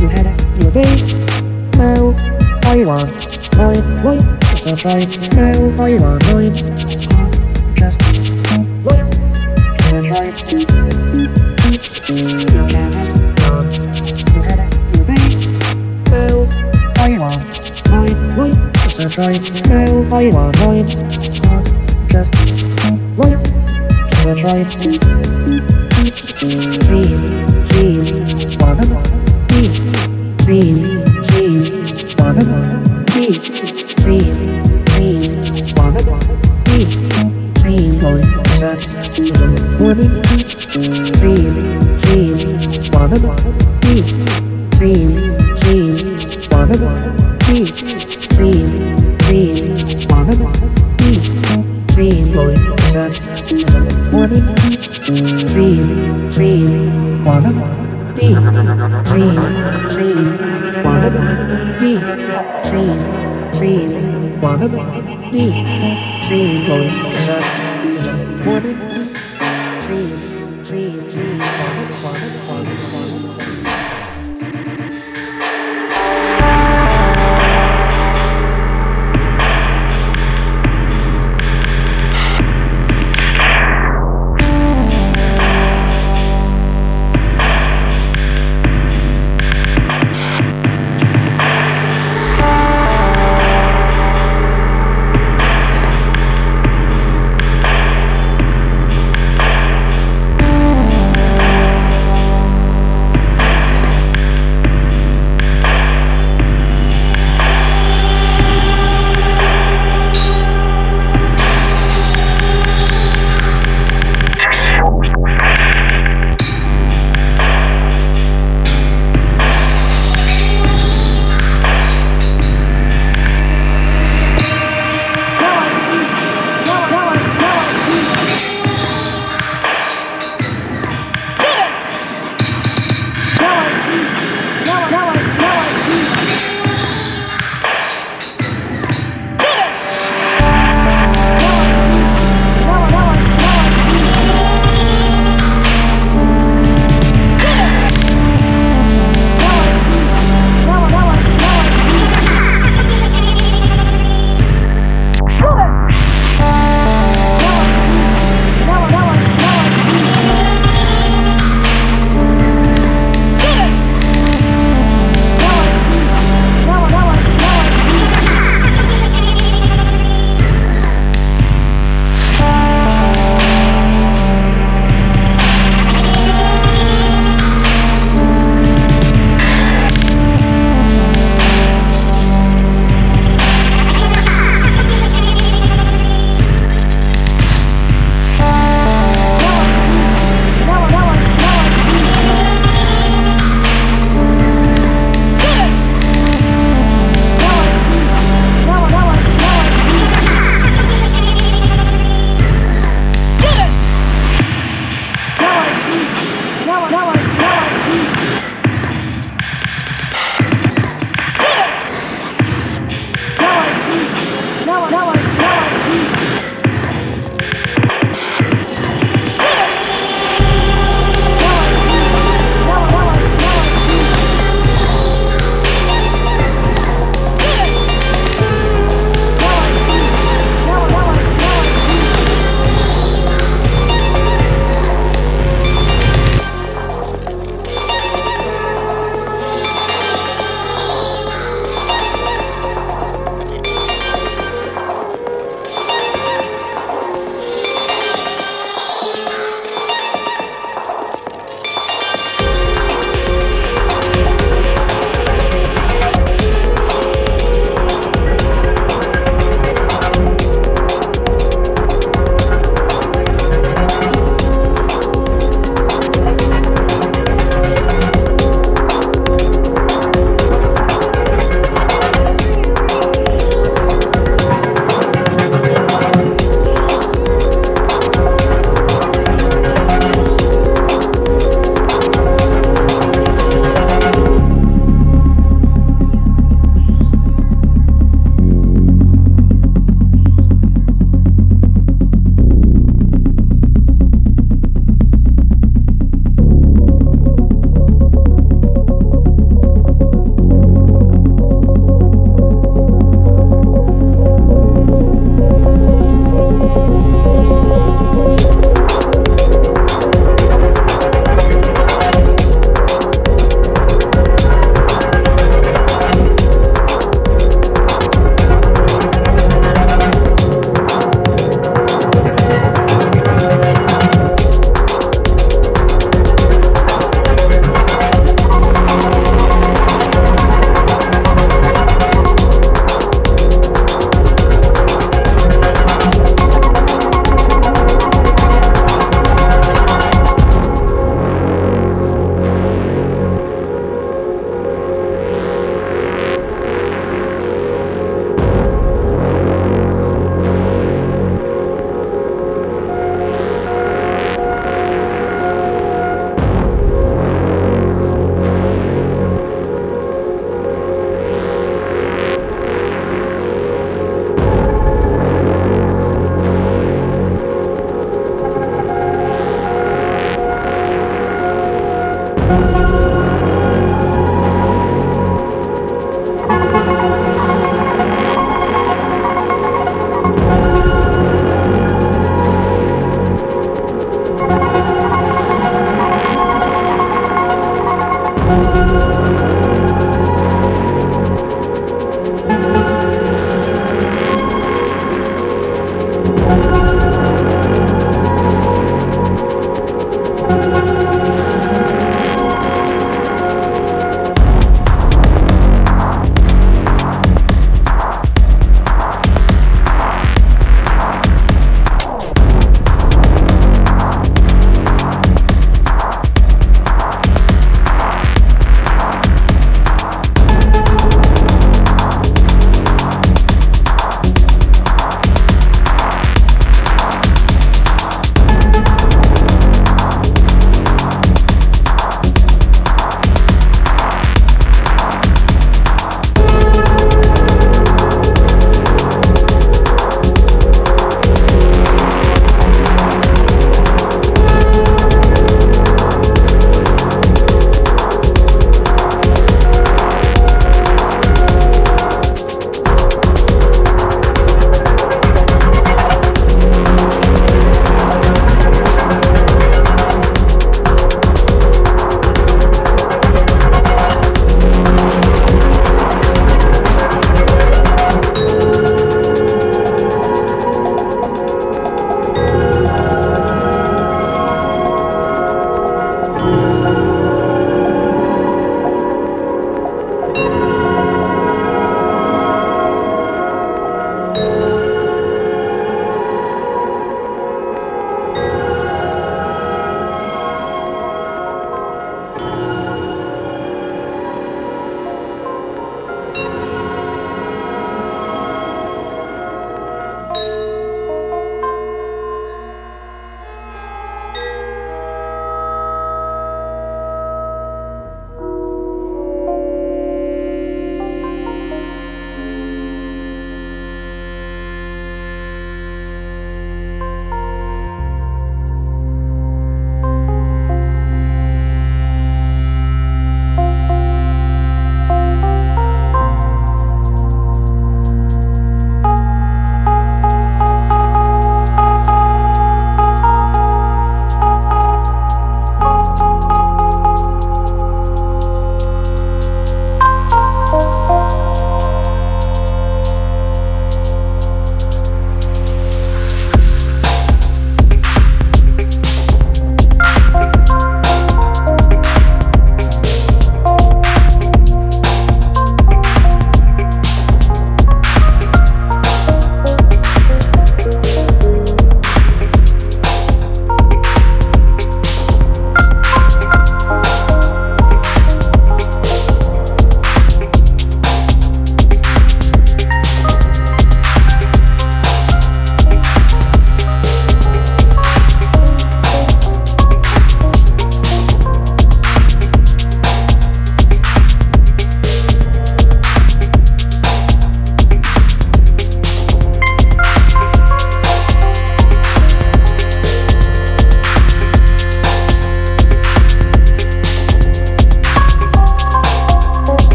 You had your day. Now I want my life to shine. Now I want mine. Just look and try to You had your day. Now I want my life to shine. Now I want mine. Just one, two, three. Be Dream going berserk.